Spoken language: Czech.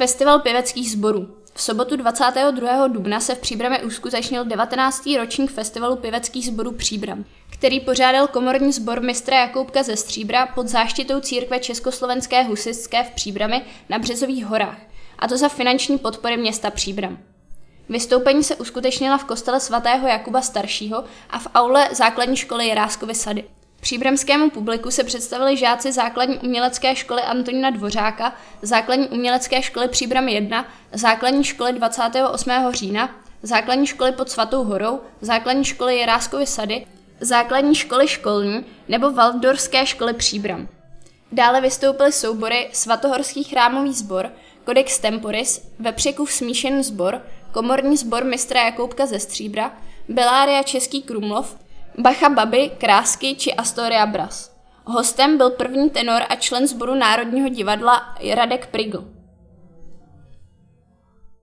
Festival pěveckých sborů. V sobotu 22. dubna se v Příbrami uskutečnil 19. ročník festivalu pěveckých sborů Příbram, který pořádal komorní sbor mistra Jakoubka ze Stříbra pod záštitou církve Československé husitské v Příbrami na Březových horách, a to za finanční podpory města Příbram. Vystoupení se uskutečnila v kostele svatého Jakuba staršího a v aule základní školy Jiráskovy sady. Příbramskému publiku se představili žáci základní umělecké školy Antonína Dvořáka, základní umělecké školy Příbram 1, základní školy 28. října, základní školy pod Svatou horou, základní školy Jiráskovy sady, základní školy školní nebo Valdorské školy Příbram. Dále vystoupily soubory Svatohorský chrámový sbor, Codex Temporis, Vepřikův smíšený sbor, Komorní sbor mistra Jakoubka ze Stříbra, Belária Český Krumlov, Bacha Baby, Krásky či Astoria Bras. Hostem byl první tenor a člen sboru Národního divadla Radek Prigl.